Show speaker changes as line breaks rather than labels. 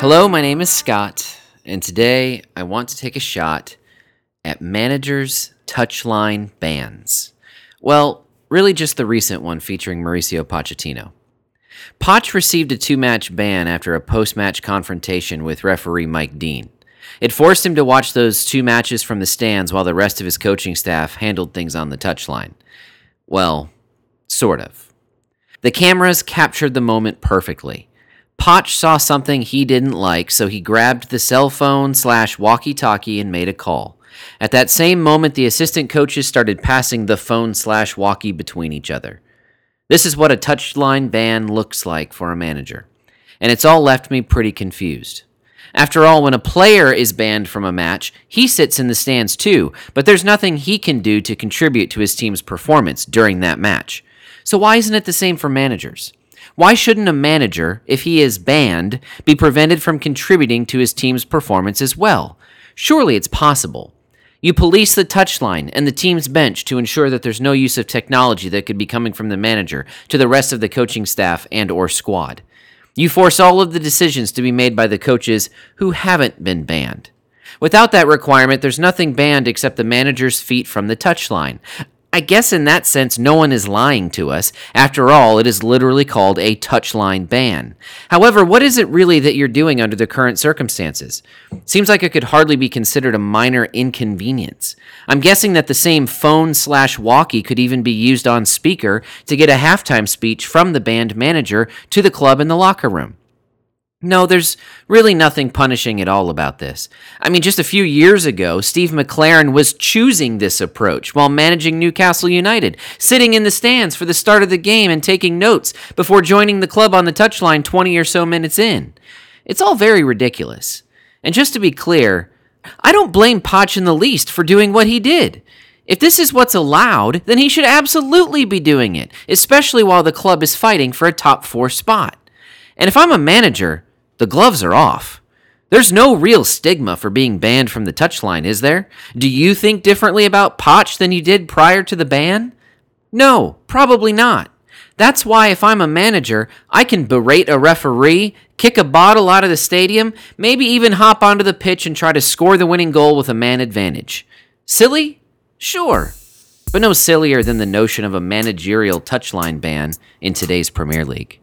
Hello, my name is Scott, and today I want to take a shot at managers' touchline bans. Well, really just the recent one featuring Mauricio Pochettino. Poch received a two match ban after a post match confrontation with referee Mike Dean. It forced him to watch those two matches from the stands while the rest of his coaching staff handled things on the touchline. Well, sort of. The cameras captured the moment perfectly. Poch saw something he didn't like, so he grabbed the cell phone slash walkie talkie and made a call. At that same moment, the assistant coaches started passing the phone slash walkie between each other. This is what a touchline ban looks like for a manager. And it's all left me pretty confused. After all, when a player is banned from a match, he sits in the stands too, but there's nothing he can do to contribute to his team's performance during that match. So why isn't it the same for managers? Why shouldn't a manager, if he is banned, be prevented from contributing to his team's performance as well? Surely it's possible. You police the touchline and the team's bench to ensure that there's no use of technology that could be coming from the manager to the rest of the coaching staff and or squad. You force all of the decisions to be made by the coaches who haven't been banned. Without that requirement, there's nothing banned except the manager's feet from the touchline. I guess in that sense, no one is lying to us. After all, it is literally called a touchline ban. However, what is it really that you're doing under the current circumstances? Seems like it could hardly be considered a minor inconvenience. I'm guessing that the same phone slash walkie could even be used on speaker to get a halftime speech from the banned manager to the club in the locker room. No, there's really nothing punishing at all about this. I mean, just a few years ago, Steve McClaren was choosing this approach while managing Newcastle United, sitting in the stands for the start of the game and taking notes before joining the club on the touchline 20 or so minutes in. It's all very ridiculous. And just to be clear, I don't blame Poch in the least for doing what he did. If this is what's allowed, then he should absolutely be doing it, especially while the club is fighting for a top four spot. And if I'm a manager, the gloves are off. There's no real stigma for being banned from the touchline, is there? Do you think differently about Poch than you did prior to the ban? No, probably not. That's why if I'm a manager, I can berate a referee, kick a bottle out of the stadium, maybe even hop onto the pitch and try to score the winning goal with a man advantage. Silly? Sure. But no sillier than the notion of a managerial touchline ban in today's Premier League.